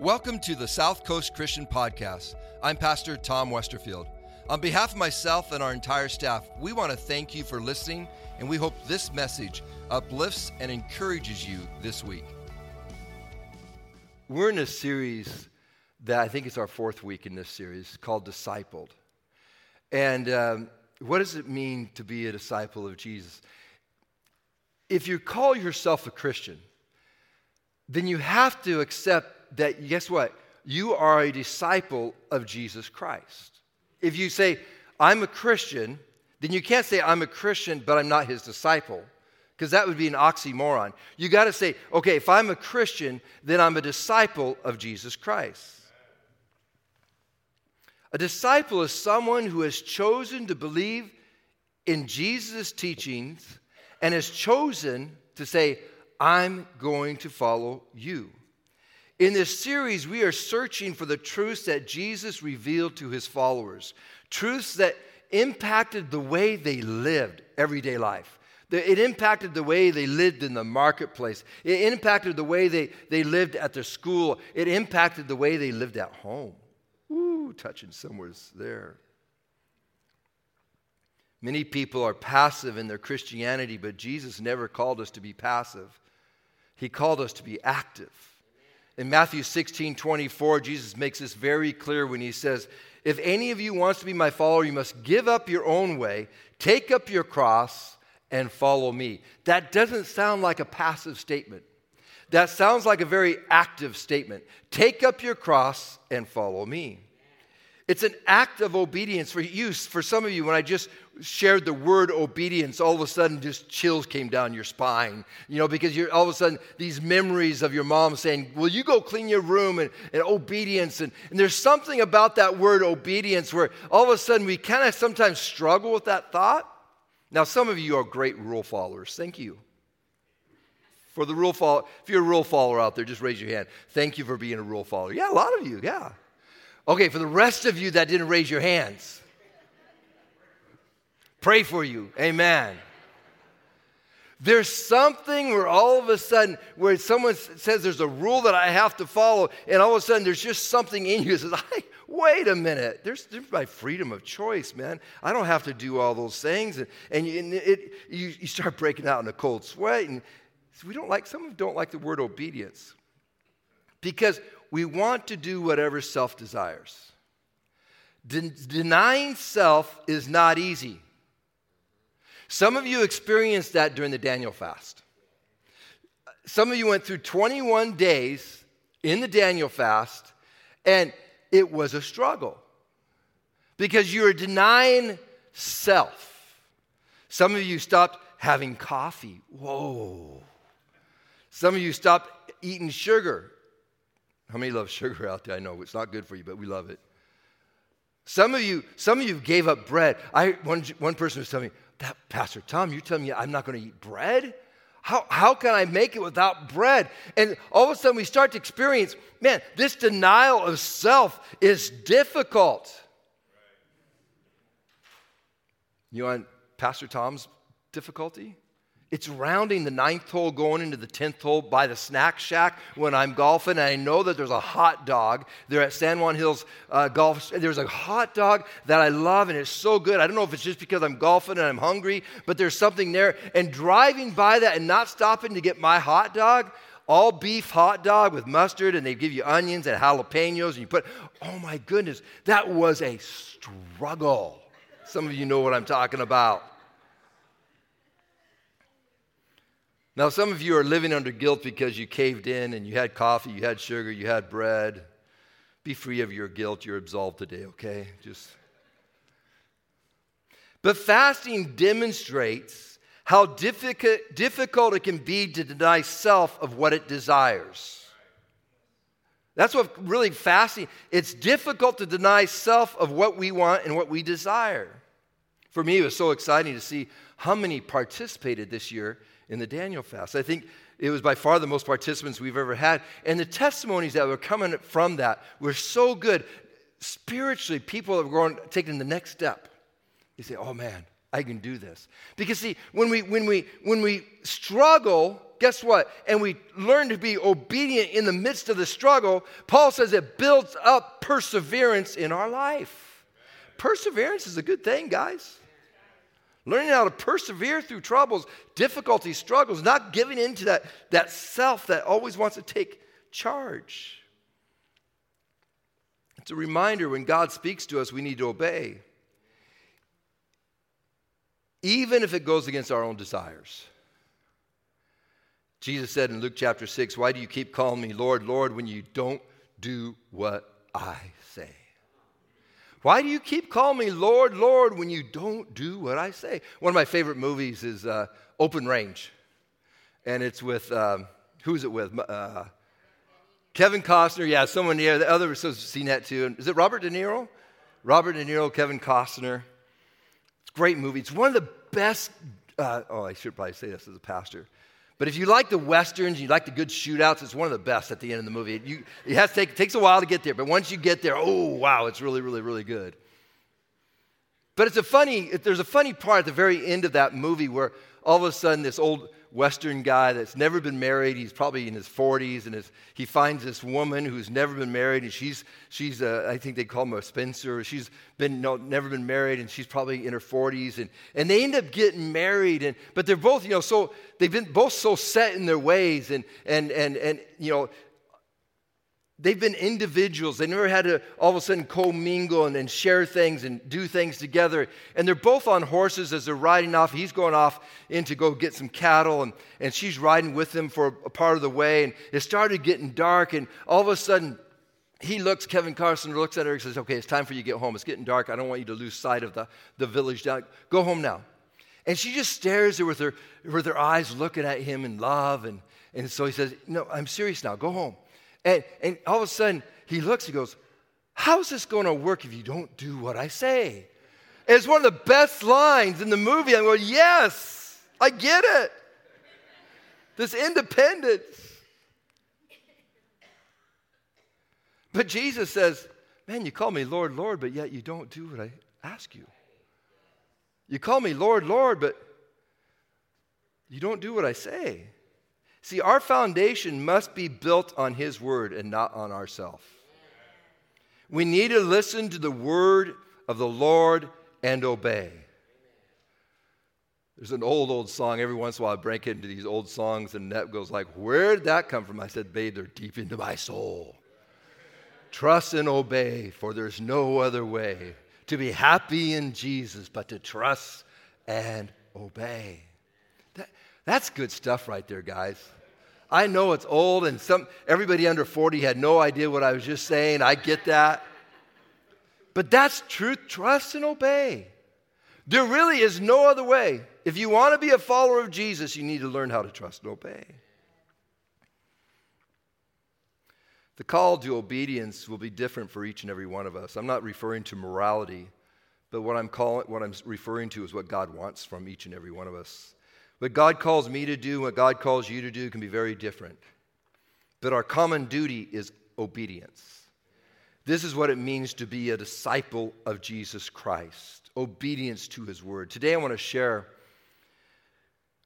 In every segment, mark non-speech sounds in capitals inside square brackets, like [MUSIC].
Welcome to the South Coast Christian Podcast. I'm Pastor Tom Westerfield. On behalf of myself and our entire staff, we want to thank you for listening, and we hope this message uplifts and encourages you this week. We're in a series that I think is our fourth week in this series called Discipled. And um, what does it mean to be a disciple of Jesus? If you call yourself a Christian, then you have to accept that, guess what? You are a disciple of Jesus Christ. If you say, I'm a Christian, then you can't say, I'm a Christian, but I'm not his disciple, because that would be an oxymoron. You got to say, okay, if I'm a Christian, then I'm a disciple of Jesus Christ. A disciple is someone who has chosen to believe in Jesus' teachings and has chosen to say, I'm going to follow you. In this series, we are searching for the truths that Jesus revealed to his followers, truths that impacted the way they lived everyday life. It impacted the way they lived in the marketplace. It impacted the way they, they lived at their school. It impacted the way they lived at home. Ooh, touching somewhere's there. Many people are passive in their Christianity, but Jesus never called us to be passive. He called us to be active. In Matthew 16 24, Jesus makes this very clear when he says, If any of you wants to be my follower, you must give up your own way, take up your cross, and follow me. That doesn't sound like a passive statement. That sounds like a very active statement. Take up your cross and follow me. It's an act of obedience for you. For some of you, when I just shared the word obedience, all of a sudden just chills came down your spine, you know, because you're all of a sudden these memories of your mom saying, Will you go clean your room? and, and obedience. And, and there's something about that word obedience where all of a sudden we kind of sometimes struggle with that thought. Now, some of you are great rule followers. Thank you. For the rule follower, if you're a rule follower out there, just raise your hand. Thank you for being a rule follower. Yeah, a lot of you, yeah. Okay, for the rest of you that didn't raise your hands, pray for you. Amen. There's something where all of a sudden, where someone says there's a rule that I have to follow, and all of a sudden there's just something in you that says, [LAUGHS] wait a minute, there's, there's, my freedom of choice, man. I don't have to do all those things. And, and, you, and it, you, you, start breaking out in a cold sweat. And we don't like, some of them don't like the word obedience because we want to do whatever self desires. De- denying self is not easy. Some of you experienced that during the Daniel fast. Some of you went through 21 days in the Daniel fast, and it was a struggle because you were denying self. Some of you stopped having coffee. Whoa. Some of you stopped eating sugar. How many love sugar out there? I know it's not good for you, but we love it. Some of you, some of you gave up bread. I one, one person was telling me, that Pastor Tom, you're telling me I'm not going to eat bread? How, how can I make it without bread? And all of a sudden we start to experience, man, this denial of self is difficult. You want Pastor Tom's difficulty? It's rounding the ninth hole, going into the tenth hole by the snack shack when I'm golfing. And I know that there's a hot dog there at San Juan Hills uh, Golf. There's a hot dog that I love, and it's so good. I don't know if it's just because I'm golfing and I'm hungry, but there's something there. And driving by that and not stopping to get my hot dog, all beef hot dog with mustard, and they give you onions and jalapenos, and you put, oh my goodness, that was a struggle. Some of you know what I'm talking about. Now, some of you are living under guilt because you caved in and you had coffee, you had sugar, you had bread. Be free of your guilt. You're absolved today, okay? Just. But fasting demonstrates how difficult, it can be to deny self of what it desires. That's what really fasting, it's difficult to deny self of what we want and what we desire. For me, it was so exciting to see how many participated this year in the Daniel fast. I think it was by far the most participants we've ever had. And the testimonies that were coming from that were so good. Spiritually, people have gone taking the next step. They say, oh man, I can do this. Because see, when we when we when we struggle guess what? And we learn to be obedient in the midst of the struggle. Paul says it builds up perseverance in our life. Perseverance is a good thing, guys. Learning how to persevere through troubles, difficulties, struggles, not giving in to that, that self that always wants to take charge. It's a reminder when God speaks to us, we need to obey, even if it goes against our own desires. Jesus said in Luke chapter 6, Why do you keep calling me Lord, Lord, when you don't do what I say? Why do you keep calling me Lord, Lord, when you don't do what I say? One of my favorite movies is uh, Open Range. And it's with, um, who's it with? Uh, Kevin Costner. Yeah, someone here. The other has seen that too. Is it Robert De Niro? Robert De Niro, Kevin Costner. It's a great movie. It's one of the best. Uh, oh, I should probably say this as a pastor. But if you like the westerns, you like the good shootouts, it's one of the best at the end of the movie. You, it has take, it takes a while to get there, but once you get there, oh wow, it's really, really, really good. But it's a funny, there's a funny part at the very end of that movie where all of a sudden this old Western guy that's never been married. He's probably in his 40s, and his, he finds this woman who's never been married, and she's, she's a, I think they call him a spinster. She's been no, never been married, and she's probably in her 40s, and, and they end up getting married. And but they're both, you know, so they've been both so set in their ways, and and and and you know, They've been individuals. They never had to all of a sudden commingle and, share things and do things together. And they're both on horses as they're riding off. He's going off in to go get some cattle, and, and she's riding with him for a part of the way. And it started getting dark, and all of a sudden, he looks, Kevin Costner looks at her and says, Okay, it's time for you to get home. It's getting dark. I don't want you to lose sight of the, the village down. Go home now. And she just stares there with her, with her eyes looking at him in love. And, and so he says, No, I'm serious now. Go home. And, and all of a sudden, he looks, he goes, How's this going to work if you don't do what I say? It's one of the best lines in the movie. I go, Yes, I get it. This independence. But Jesus says, Man, you call me Lord, Lord, but yet you don't do what I ask you. You call me Lord, Lord, but you don't do what I say. See, our foundation must be built on His Word and not on ourselves. We need to listen to the Word of the Lord and obey. There's an old, old song. Every once in a while, I break into these old songs, and Net goes like, "Where did that come from?" I said, "Babe, they're deep into my soul. Trust and obey, for there's no other way to be happy in Jesus but to trust and obey." That, that's good stuff right there, guys. I know it's old, and some, everybody under 40 had no idea what I was just saying. I get that. But that's truth. Trust and obey. There really is no other way. If you want to be a follower of Jesus, you need to learn how to trust and obey. The call to obedience will be different for each and every one of us. I'm not referring to morality, but what I'm, calling, what I'm referring to is what God wants from each and every one of us. What God calls me to do, what God calls you to do can be very different. But our common duty is obedience. This is what it means to be a disciple of Jesus Christ obedience to his word. Today, I want to share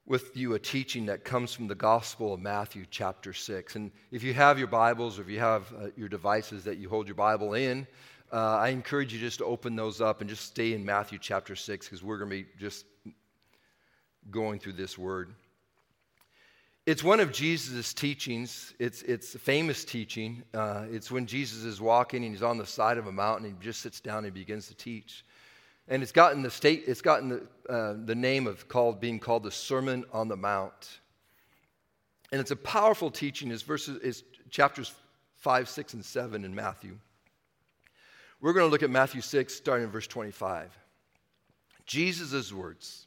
with you a teaching that comes from the Gospel of Matthew, chapter 6. And if you have your Bibles or if you have uh, your devices that you hold your Bible in, uh, I encourage you just to open those up and just stay in Matthew chapter 6 because we're going to be just going through this word. It's one of Jesus' teachings. It's, it's a famous teaching. Uh, it's when Jesus is walking and he's on the side of a mountain and he just sits down and begins to teach. And it's gotten the state, it's gotten the, uh, the name of called, being called the Sermon on the Mount. And it's a powerful teaching. It's verses, it's chapters 5, 6, and 7 in Matthew. We're going to look at Matthew 6, starting in verse 25. Jesus' words.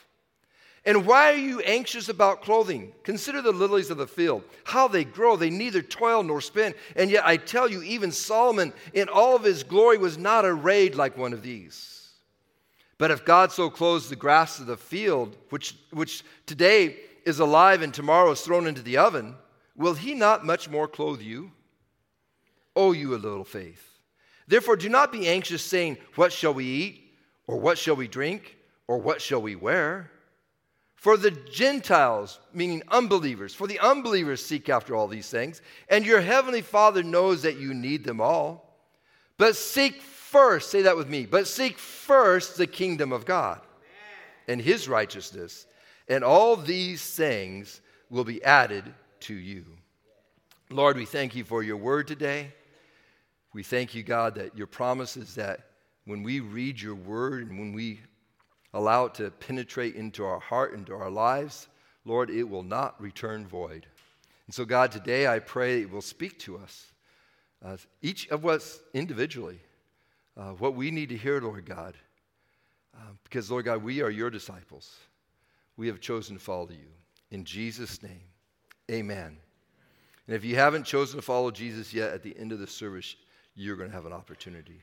And why are you anxious about clothing? Consider the lilies of the field, how they grow. They neither toil nor spin. And yet I tell you, even Solomon in all of his glory was not arrayed like one of these. But if God so clothes the grass of the field, which, which today is alive and tomorrow is thrown into the oven, will he not much more clothe you? Oh, you a little faith. Therefore, do not be anxious, saying, What shall we eat? Or what shall we drink? Or what shall we wear? For the Gentiles, meaning unbelievers, for the unbelievers seek after all these things, and your heavenly Father knows that you need them all. But seek first, say that with me, but seek first the kingdom of God and his righteousness, and all these things will be added to you. Lord, we thank you for your word today. We thank you, God, that your promise is that when we read your word and when we allow it to penetrate into our heart, into our lives, Lord, it will not return void. And so, God, today I pray it will speak to us, uh, each of us individually, uh, what we need to hear, Lord God. Uh, because, Lord God, we are your disciples. We have chosen to follow you. In Jesus' name, amen. And if you haven't chosen to follow Jesus yet, at the end of the service, you're going to have an opportunity.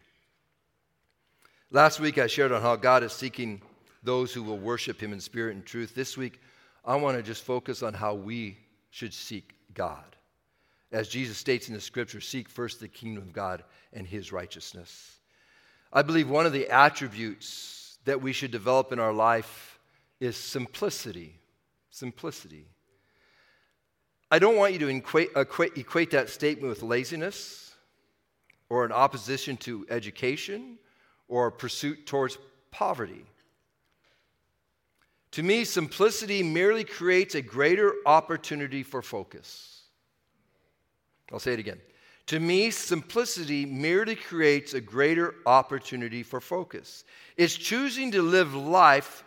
Last week, I shared on how God is seeking those who will worship him in spirit and truth. This week, I want to just focus on how we should seek God. As Jesus states in the scripture, seek first the kingdom of God and his righteousness. I believe one of the attributes that we should develop in our life is simplicity. Simplicity. I don't want you to equate, equate, equate that statement with laziness or an opposition to education or a pursuit towards poverty. To me, simplicity merely creates a greater opportunity for focus. I'll say it again. To me, simplicity merely creates a greater opportunity for focus. It's choosing to live life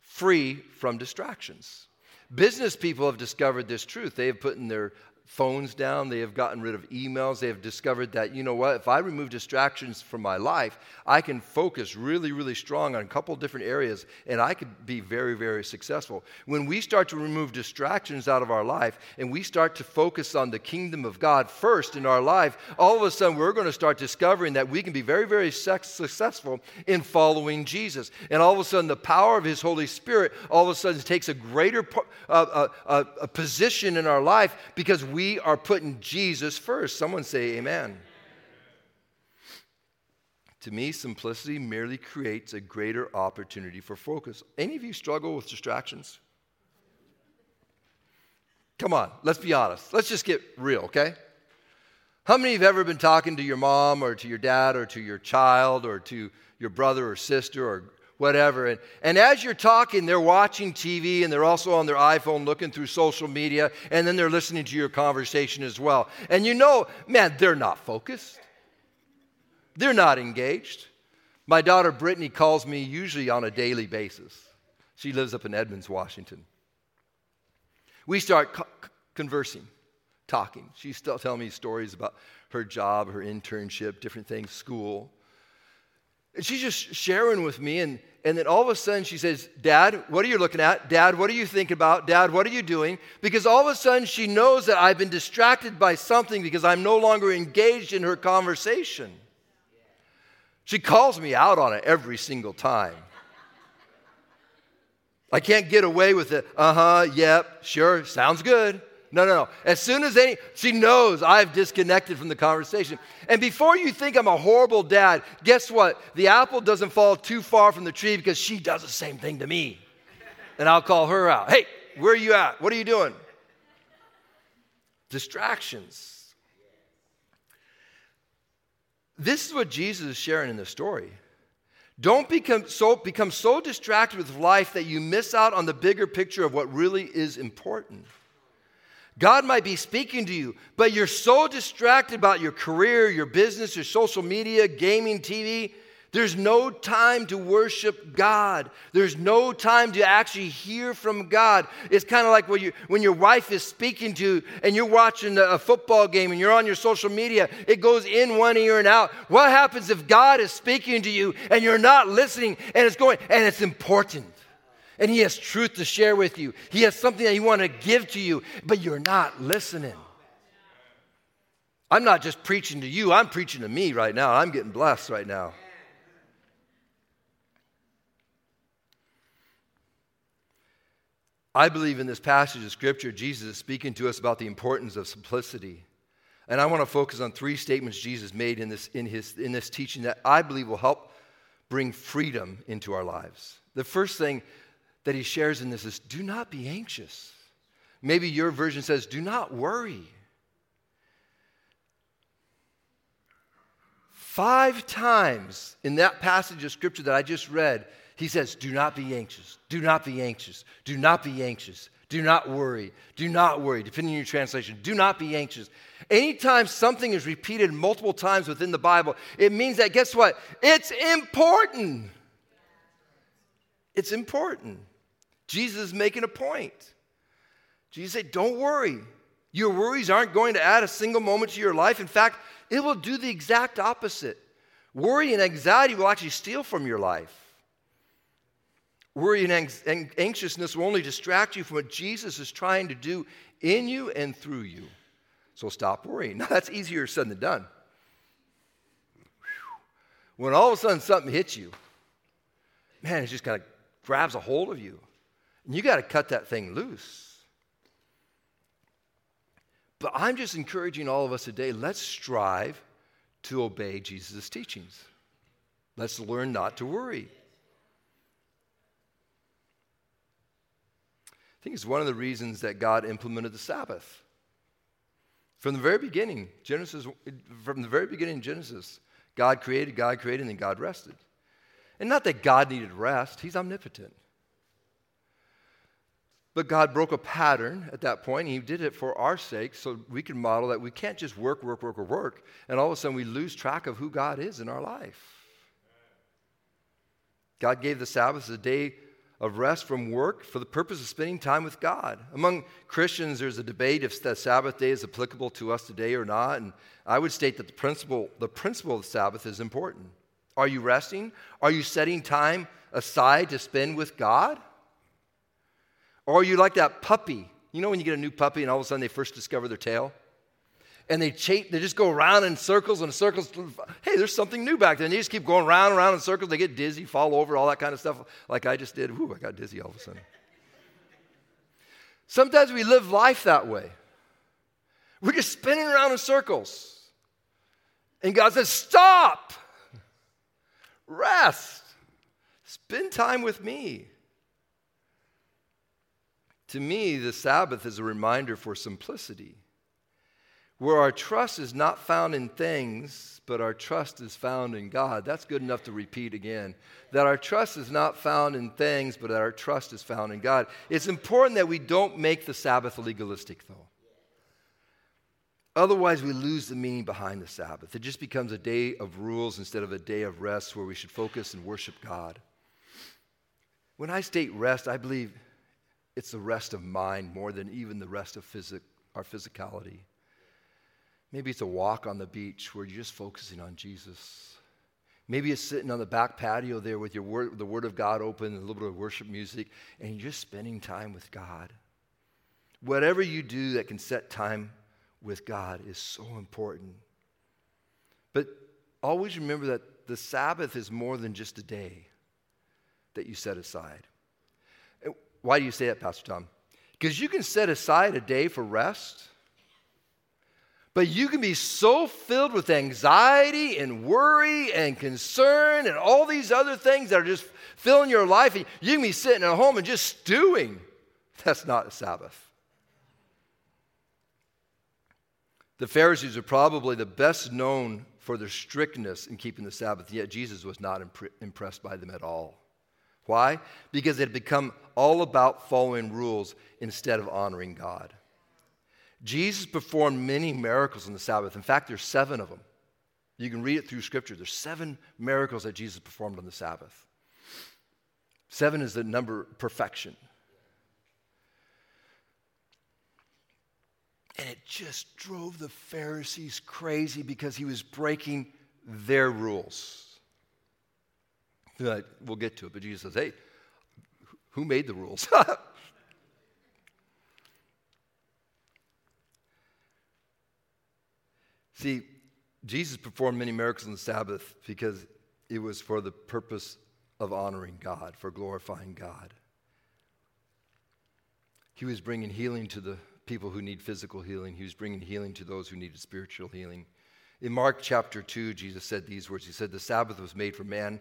free from distractions. Business people have discovered this truth. They have put in their phones down. They have gotten rid of emails. They have discovered that, you know what, if I remove distractions from my life, I can focus really, really strong on a couple different areas and I could be very, very successful. When we start to remove distractions out of our life and we start to focus on the kingdom of God first in our life, all of a sudden we're going to start discovering that we can be very, very successful in following Jesus. And all of a sudden, the power of His Holy Spirit all of a sudden takes a greater uh, uh, uh, position in our life because we we are putting Jesus first. Someone say, Amen. To me, simplicity merely creates a greater opportunity for focus. Any of you struggle with distractions? Come on, let's be honest. Let's just get real, okay? How many of you have ever been talking to your mom or to your dad or to your child or to your brother or sister or whatever. And, and as you're talking, they're watching TV and they're also on their iPhone looking through social media, and then they're listening to your conversation as well. And you know, man, they're not focused, they're not engaged. My daughter Brittany calls me usually on a daily basis. She lives up in Edmonds, Washington. We start co- conversing, talking. She's still telling me stories about her job, her internship, different things, school. And she's just sharing with me, and, and then all of a sudden she says, Dad, what are you looking at? Dad, what are you thinking about? Dad, what are you doing? Because all of a sudden she knows that I've been distracted by something because I'm no longer engaged in her conversation. She calls me out on it every single time. I can't get away with it. Uh huh, yep, sure, sounds good. No, no, no. As soon as any, she knows I've disconnected from the conversation. And before you think I'm a horrible dad, guess what? The apple doesn't fall too far from the tree because she does the same thing to me. And I'll call her out. Hey, where are you at? What are you doing? Distractions. This is what Jesus is sharing in the story. Don't become so, become so distracted with life that you miss out on the bigger picture of what really is important. God might be speaking to you, but you're so distracted about your career, your business, your social media, gaming, TV. There's no time to worship God. There's no time to actually hear from God. It's kind of like when, you, when your wife is speaking to you and you're watching a football game and you're on your social media. It goes in one ear and out. What happens if God is speaking to you and you're not listening and it's going, and it's important? And He has truth to share with you. He has something that He wants to give to you, but you're not listening. I'm not just preaching to you, I'm preaching to me right now. I'm getting blessed right now. I believe in this passage of Scripture, Jesus is speaking to us about the importance of simplicity. And I want to focus on three statements Jesus made in this, in, his, in this teaching that I believe will help bring freedom into our lives. The first thing that he shares in this is do not be anxious. Maybe your version says, do not worry. Five times in that passage of scripture that I just read, he says, Do not be anxious, do not be anxious, do not be anxious, do not worry, do not worry, depending on your translation, do not be anxious. Anytime something is repeated multiple times within the Bible, it means that, guess what? It's important. It's important. Jesus is making a point. Jesus said, Don't worry. Your worries aren't going to add a single moment to your life. In fact, it will do the exact opposite. Worry and anxiety will actually steal from your life. Worry and anxiousness will only distract you from what Jesus is trying to do in you and through you. So stop worrying. [LAUGHS] Now, that's easier said than done. When all of a sudden something hits you, man, it just kind of grabs a hold of you. You got to cut that thing loose. But I'm just encouraging all of us today let's strive to obey Jesus' teachings. Let's learn not to worry. I think it's one of the reasons that God implemented the Sabbath. From the very beginning, Genesis, from the very beginning, Genesis, God created, God created, and then God rested. And not that God needed rest, He's omnipotent. But God broke a pattern at that point, and He did it for our sake so we can model that we can't just work, work, work, or work, and all of a sudden we lose track of who God is in our life. God gave the Sabbath as a day of rest from work for the purpose of spending time with God. Among Christians, there's a debate if the Sabbath day is applicable to us today or not, and I would state that the principle, the principle of the Sabbath is important. Are you resting? Are you setting time aside to spend with God? Or you like that puppy? You know when you get a new puppy and all of a sudden they first discover their tail? And they, chase, they just go around in circles and circles. Hey, there's something new back there. And they just keep going around and around in circles. They get dizzy, fall over, all that kind of stuff, like I just did. Ooh, I got dizzy all of a sudden. Sometimes we live life that way. We're just spinning around in circles. And God says, Stop! Rest. Spend time with me. To me, the Sabbath is a reminder for simplicity, where our trust is not found in things, but our trust is found in God. That's good enough to repeat again. That our trust is not found in things, but that our trust is found in God. It's important that we don't make the Sabbath legalistic, though. Otherwise, we lose the meaning behind the Sabbath. It just becomes a day of rules instead of a day of rest where we should focus and worship God. When I state rest, I believe it's the rest of mind more than even the rest of physic, our physicality. Maybe it's a walk on the beach where you're just focusing on Jesus. Maybe it's sitting on the back patio there with your word, the Word of God open a little bit of worship music, and you're just spending time with God. Whatever you do that can set time with God is so important. But always remember that the Sabbath is more than just a day that you set aside. Why do you say that, Pastor Tom? Because you can set aside a day for rest, but you can be so filled with anxiety and worry and concern and all these other things that are just filling your life. And you can be sitting at home and just stewing. That's not a Sabbath. The Pharisees are probably the best known for their strictness in keeping the Sabbath, yet Jesus was not imp- impressed by them at all. Why? Because it had become all about following rules instead of honoring God. Jesus performed many miracles on the Sabbath. In fact, there's seven of them. You can read it through Scripture. There's seven miracles that Jesus performed on the Sabbath. Seven is the number perfection. And it just drove the Pharisees crazy because he was breaking their rules. We'll get to it, but Jesus says, hey, Who made the rules? [LAUGHS] See, Jesus performed many miracles on the Sabbath because it was for the purpose of honoring God, for glorifying God. He was bringing healing to the people who need physical healing, he was bringing healing to those who needed spiritual healing. In Mark chapter 2, Jesus said these words He said, The Sabbath was made for man,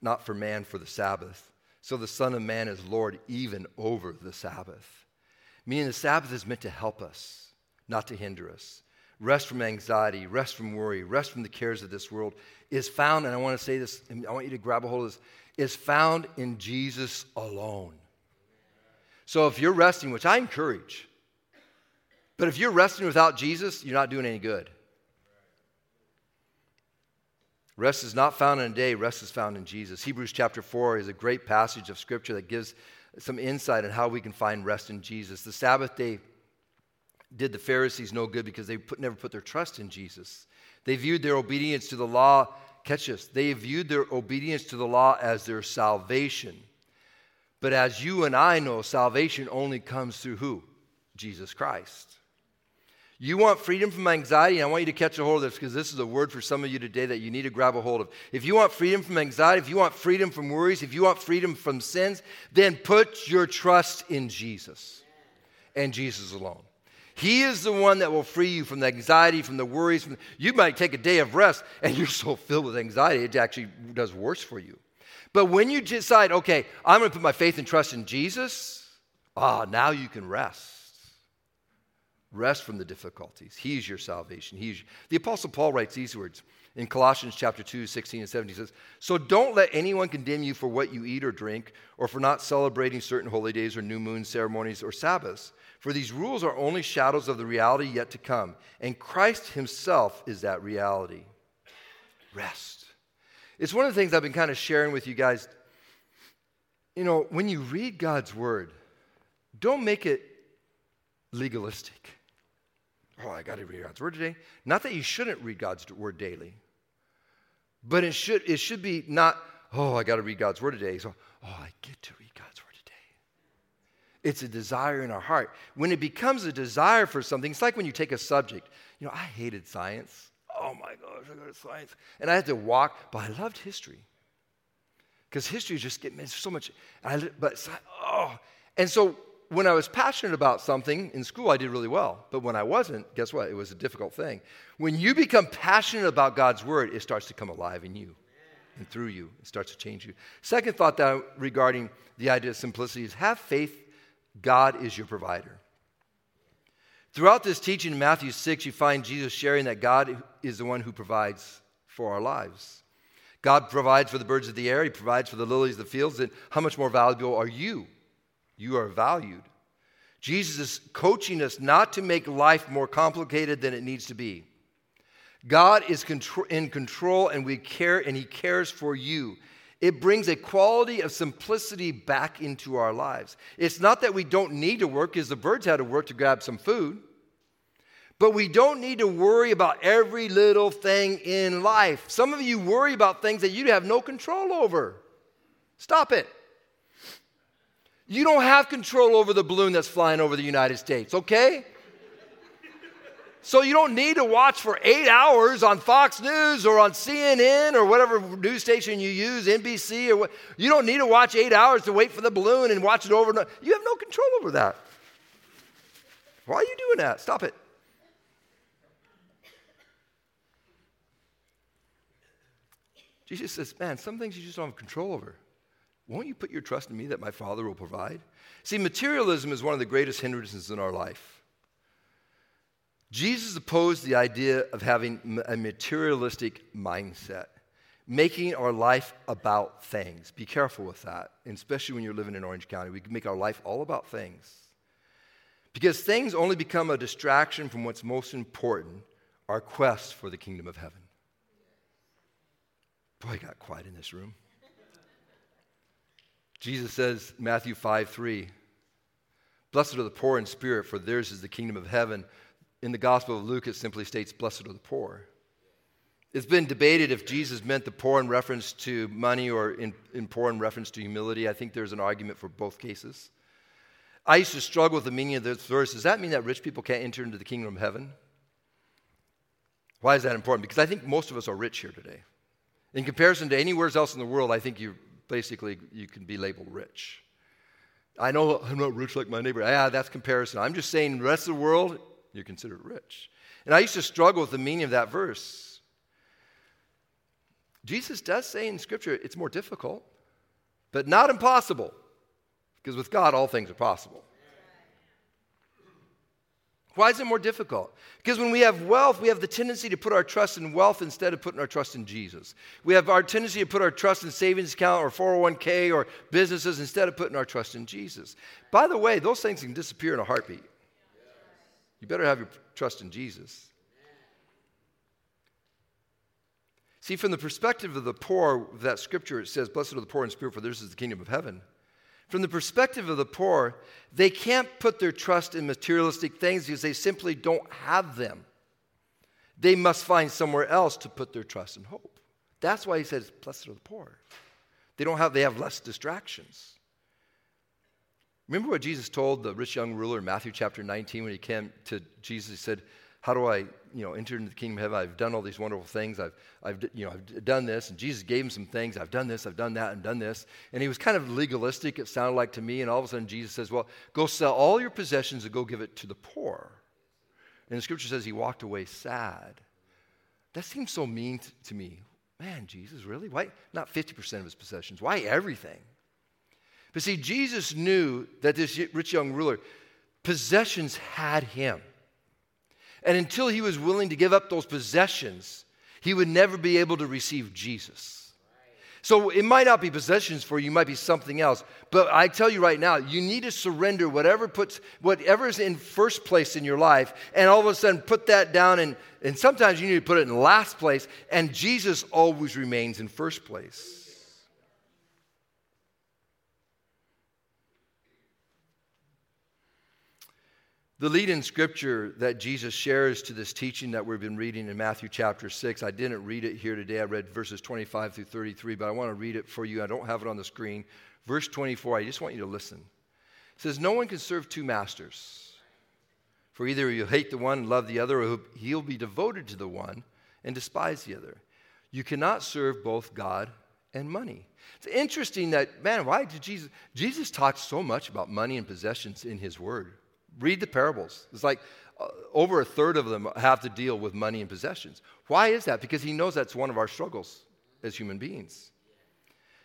not for man for the Sabbath. So the Son of Man is Lord even over the Sabbath. Meaning the Sabbath is meant to help us, not to hinder us. Rest from anxiety, rest from worry, rest from the cares of this world is found, and I want to say this, I want you to grab a hold of this, is found in Jesus alone. So if you're resting, which I encourage, but if you're resting without Jesus, you're not doing any good. Rest is not found in a day, rest is found in Jesus. Hebrews chapter 4 is a great passage of scripture that gives some insight on how we can find rest in Jesus. The Sabbath day did the Pharisees no good because they put, never put their trust in Jesus. They viewed their obedience to the law, catch this, they viewed their obedience to the law as their salvation. But as you and I know, salvation only comes through who? Jesus Christ. You want freedom from anxiety, and I want you to catch a hold of this because this is a word for some of you today that you need to grab a hold of. If you want freedom from anxiety, if you want freedom from worries, if you want freedom from sins, then put your trust in Jesus and Jesus alone. He is the one that will free you from the anxiety, from the worries. From, you might take a day of rest and [LAUGHS] you're so filled with anxiety, it actually does worse for you. But when you decide, okay, I'm going to put my faith and trust in Jesus, ah, now you can rest. Rest from the difficulties. He's your salvation. He's your... The Apostle Paul writes these words in Colossians chapter 2, 16 and 17. He says, So don't let anyone condemn you for what you eat or drink, or for not celebrating certain holy days or new moon ceremonies or Sabbaths. For these rules are only shadows of the reality yet to come, and Christ himself is that reality. Rest. It's one of the things I've been kind of sharing with you guys. You know, when you read God's word, don't make it legalistic. Oh, I got to read God's word today. Not that you shouldn't read God's word daily, but it should, it should be not, oh, I got to read God's word today. So, oh, I get to read God's word today. It's a desire in our heart. When it becomes a desire for something, it's like when you take a subject. You know, I hated science. Oh my gosh, I got science. And I had to walk, but I loved history. Because history is just getting so much, I, but, oh. And so when I was passionate about something in school, I did really well. But when I wasn't, guess what? It was a difficult thing. When you become passionate about God's word, it starts to come alive in you and through you. It starts to change you. Second thought that regarding the idea of simplicity is have faith God is your provider. Throughout this teaching in Matthew 6, you find Jesus sharing that God is the one who provides for our lives. God provides for the birds of the air, He provides for the lilies of the fields, and how much more valuable are you you are valued. Jesus is coaching us not to make life more complicated than it needs to be. God is in control and we care and he cares for you. It brings a quality of simplicity back into our lives. It's not that we don't need to work because the birds had to work to grab some food. But we don't need to worry about every little thing in life. Some of you worry about things that you have no control over. Stop it. You don't have control over the balloon that's flying over the United States, okay? So you don't need to watch for eight hours on Fox News or on CNN or whatever news station you use, NBC or what. You don't need to watch eight hours to wait for the balloon and watch it over. You have no control over that. Why are you doing that? Stop it. Jesus says, man, some things you just don't have control over. Won't you put your trust in me that my Father will provide? See, materialism is one of the greatest hindrances in our life. Jesus opposed the idea of having a materialistic mindset, making our life about things. Be careful with that, especially when you're living in Orange County. We can make our life all about things. Because things only become a distraction from what's most important our quest for the kingdom of heaven. Boy, I got quiet in this room. Jesus says, Matthew 5 3, Blessed are the poor in spirit, for theirs is the kingdom of heaven. In the Gospel of Luke, it simply states, Blessed are the poor. It's been debated if Jesus meant the poor in reference to money or in, in poor in reference to humility. I think there's an argument for both cases. I used to struggle with the meaning of this verse. Does that mean that rich people can't enter into the kingdom of heaven? Why is that important? Because I think most of us are rich here today. In comparison to anywhere else in the world, I think you basically you can be labeled rich. I know I'm not rich like my neighbor. Yeah, that's comparison. I'm just saying the rest of the world, you're considered rich. And I used to struggle with the meaning of that verse. Jesus does say in Scripture it's more difficult, but not impossible. Because with God, all things are possible. Why is it more difficult? Because when we have wealth, we have the tendency to put our trust in wealth instead of putting our trust in Jesus. We have our tendency to put our trust in savings account or 401k or businesses instead of putting our trust in Jesus. By the way, those things can disappear in a heartbeat. You better have your trust in Jesus. See, from the perspective of the poor, that scripture, it says, Blessed are the poor in spirit, for theirs is the kingdom of heaven. From the perspective of the poor, they can't put their trust in materialistic things because they simply don't have them. They must find somewhere else to put their trust and hope. That's why he says, Blessed are the poor. They don't have, they have less distractions. Remember what Jesus told the rich young ruler in Matthew chapter 19 when he came to Jesus? He said, how do I, you know, enter into the kingdom of heaven? I've done all these wonderful things. I've, I've, you know, I've done this. And Jesus gave him some things. I've done this, I've done that, and done this. And he was kind of legalistic, it sounded like to me. And all of a sudden, Jesus says, well, go sell all your possessions and go give it to the poor. And the scripture says he walked away sad. That seems so mean t- to me. Man, Jesus, really? Why not 50% of his possessions? Why everything? But see, Jesus knew that this rich young ruler, possessions had him. And until he was willing to give up those possessions, he would never be able to receive Jesus. So it might not be possessions for you, it might be something else. But I tell you right now, you need to surrender whatever puts whatever is in first place in your life, and all of a sudden put that down and, and sometimes you need to put it in last place, and Jesus always remains in first place. The lead in scripture that Jesus shares to this teaching that we've been reading in Matthew chapter 6, I didn't read it here today. I read verses 25 through 33, but I want to read it for you. I don't have it on the screen. Verse 24, I just want you to listen. It says, No one can serve two masters. For either you'll hate the one and love the other, or he'll be devoted to the one and despise the other. You cannot serve both God and money. It's interesting that, man, why did Jesus? Jesus talks so much about money and possessions in his word. Read the parables. It's like uh, over a third of them have to deal with money and possessions. Why is that? Because he knows that's one of our struggles as human beings.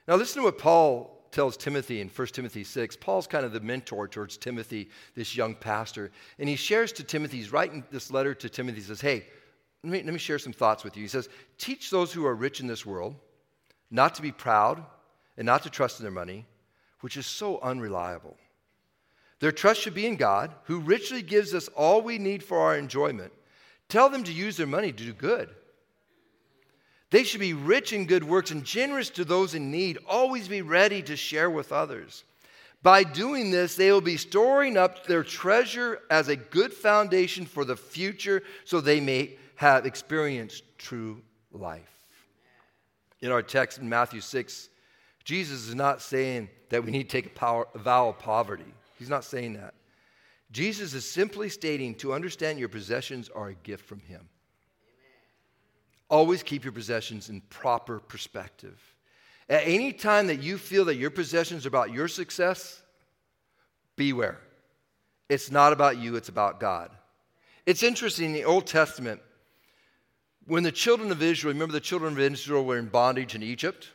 Now, listen to what Paul tells Timothy in 1 Timothy 6. Paul's kind of the mentor towards Timothy, this young pastor. And he shares to Timothy, he's writing this letter to Timothy, he says, Hey, let me, let me share some thoughts with you. He says, Teach those who are rich in this world not to be proud and not to trust in their money, which is so unreliable their trust should be in God, who richly gives us all we need for our enjoyment. Tell them to use their money to do good. They should be rich in good works and generous to those in need, always be ready to share with others. By doing this, they will be storing up their treasure as a good foundation for the future so they may have experienced true life. In our text in Matthew 6, Jesus is not saying that we need to take a, power, a vow of poverty. He's not saying that. Jesus is simply stating to understand your possessions are a gift from Him. Amen. Always keep your possessions in proper perspective. At any time that you feel that your possessions are about your success, beware. It's not about you, it's about God. It's interesting in the Old Testament, when the children of Israel, remember the children of Israel were in bondage in Egypt?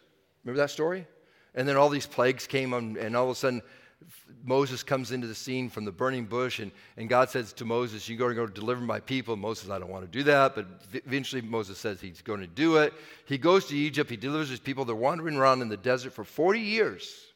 Remember that story? And then all these plagues came, on, and all of a sudden, Moses comes into the scene from the burning bush, and, and God says to Moses, You're going to go deliver my people. Moses, I don't want to do that. But eventually, Moses says he's going to do it. He goes to Egypt, he delivers his people. They're wandering around in the desert for 40 years.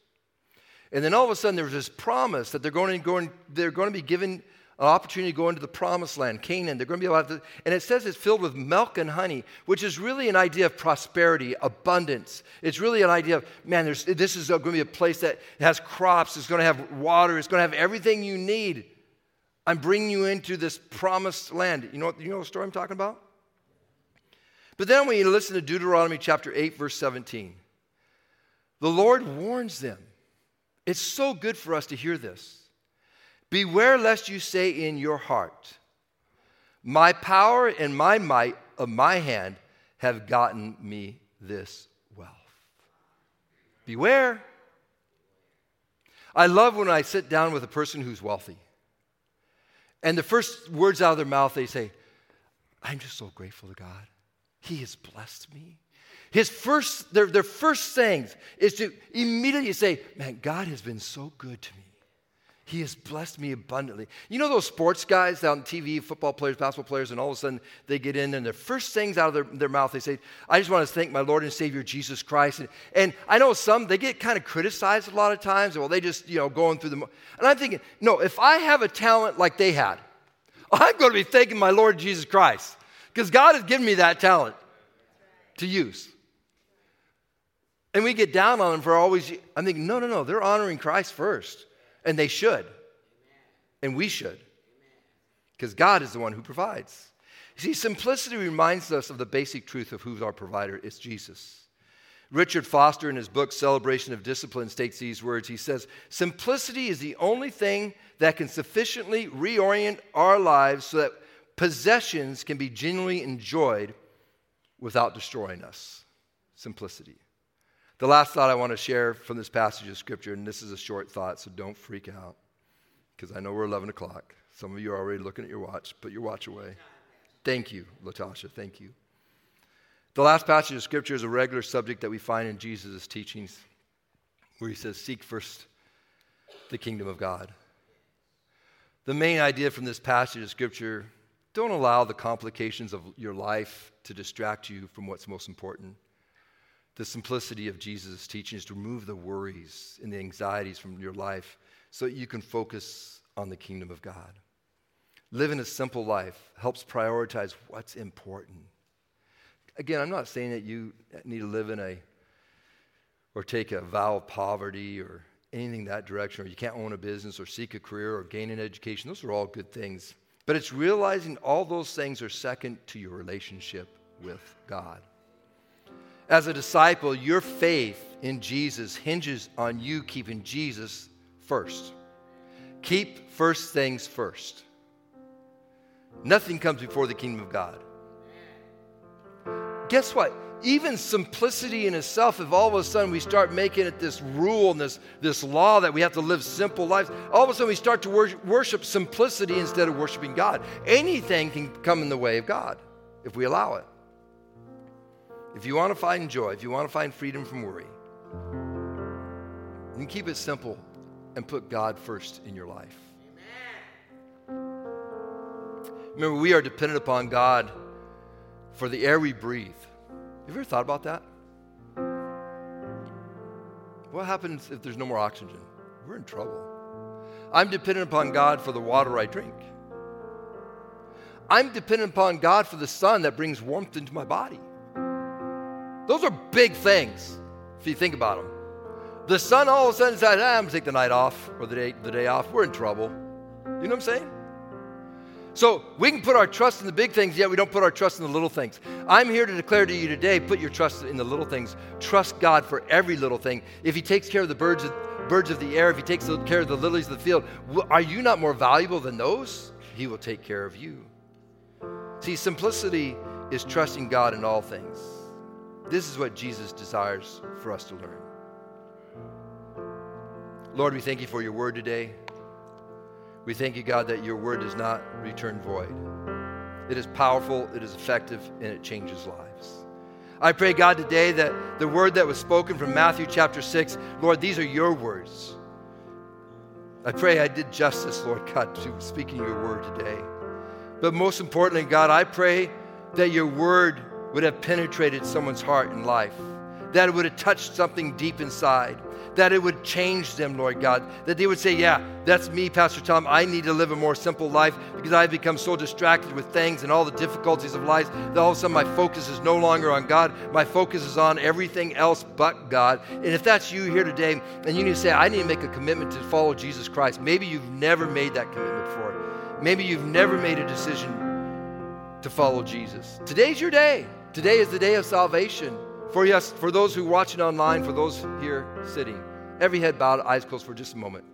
And then all of a sudden, there's this promise that they're going to, go they're going to be given an opportunity to go into the promised land, Canaan. They're going to be able to, and it says it's filled with milk and honey, which is really an idea of prosperity, abundance. It's really an idea of, man, this is going to be a place that has crops, it's going to have water, it's going to have everything you need. I'm bringing you into this promised land. You know, what, you know the story I'm talking about? But then when you listen to Deuteronomy chapter 8, verse 17, the Lord warns them. It's so good for us to hear this. Beware lest you say in your heart, My power and my might of my hand have gotten me this wealth. Beware. I love when I sit down with a person who's wealthy. And the first words out of their mouth, they say, I'm just so grateful to God. He has blessed me. His first, their, their first sayings is to immediately say, Man, God has been so good to me. He has blessed me abundantly. You know those sports guys out on TV, football players, basketball players, and all of a sudden they get in and the first things out of their, their mouth, they say, I just want to thank my Lord and Savior Jesus Christ. And, and I know some, they get kind of criticized a lot of times. Well, they just, you know, going through the. And I'm thinking, no, if I have a talent like they had, [LAUGHS] I'm going to be thanking my Lord Jesus Christ because God has given me that talent to use. And we get down on them for always, I'm thinking, no, no, no, they're honoring Christ first. And they should. And we should. Because God is the one who provides. See, simplicity reminds us of the basic truth of who's our provider. It's Jesus. Richard Foster, in his book Celebration of Discipline, states these words. He says, Simplicity is the only thing that can sufficiently reorient our lives so that possessions can be genuinely enjoyed without destroying us. Simplicity. The last thought I want to share from this passage of Scripture, and this is a short thought, so don't freak out, because I know we're 11 o'clock. Some of you are already looking at your watch. Put your watch away. Thank you, Latasha. Thank you. The last passage of Scripture is a regular subject that we find in Jesus' teachings, where he says, Seek first the kingdom of God. The main idea from this passage of Scripture don't allow the complications of your life to distract you from what's most important. The simplicity of Jesus' teaching is to remove the worries and the anxieties from your life so that you can focus on the kingdom of God. Living a simple life helps prioritize what's important. Again, I'm not saying that you need to live in a or take a vow of poverty or anything that direction, or you can't own a business or seek a career or gain an education. Those are all good things. But it's realizing all those things are second to your relationship with God. As a disciple, your faith in Jesus hinges on you keeping Jesus first. Keep first things first. Nothing comes before the kingdom of God. Guess what? even simplicity in itself, if all of a sudden we start making it this rule and this, this law that we have to live simple lives, all of a sudden we start to worship, worship simplicity instead of worshiping God. Anything can come in the way of God if we allow it. If you want to find joy, if you want to find freedom from worry, then keep it simple and put God first in your life. Amen. Remember, we are dependent upon God for the air we breathe have you ever thought about that? What happens if there's no more oxygen? We're in trouble. I'm dependent upon God for the water I drink. I'm dependent upon God for the sun that brings warmth into my body. Those are big things if you think about them. The sun all of a sudden decides, ah, I'm take the night off or the day, the day off. We're in trouble. You know what I'm saying? So we can put our trust in the big things, yet we don't put our trust in the little things. I'm here to declare to you today put your trust in the little things. Trust God for every little thing. If He takes care of the birds of, birds of the air, if He takes care of the lilies of the field, are you not more valuable than those? He will take care of you. See, simplicity is trusting God in all things. This is what Jesus desires for us to learn. Lord, we thank you for your word today. We thank you, God, that your word does not return void. It is powerful, it is effective, and it changes lives. I pray, God, today that the word that was spoken from Matthew chapter 6, Lord, these are your words. I pray I did justice, Lord God, to speaking your word today. But most importantly, God, I pray that your word would have penetrated someone's heart and life, that it would have touched something deep inside, that it would change them, Lord God. That they would say, Yeah, that's me, Pastor Tom. I need to live a more simple life because I've become so distracted with things and all the difficulties of life that all of a sudden my focus is no longer on God. My focus is on everything else but God. And if that's you here today and you need to say, I need to make a commitment to follow Jesus Christ, maybe you've never made that commitment before. Maybe you've never made a decision to follow Jesus. Today's your day. Today is the day of salvation for us, for those who are watching online, for those here sitting. Every head bowed, eyes closed for just a moment.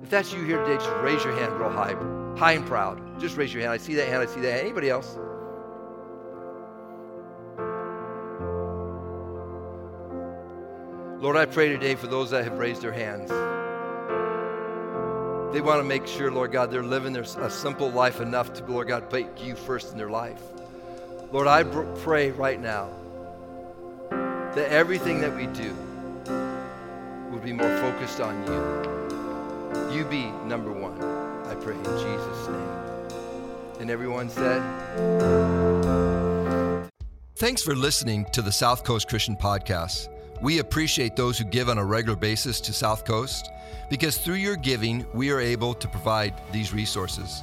If that's you here today, just raise your hand real high, high and proud. Just raise your hand. I see that hand. I see that. Anybody else? Lord, I pray today for those that have raised their hands. They want to make sure, Lord God, they're living their, a simple life enough to, Lord God, put you first in their life. Lord, I pray right now that everything that we do would be more focused on you. You be number one, I pray in Jesus' name. And everyone said, Thanks for listening to the South Coast Christian Podcast. We appreciate those who give on a regular basis to South Coast because through your giving, we are able to provide these resources.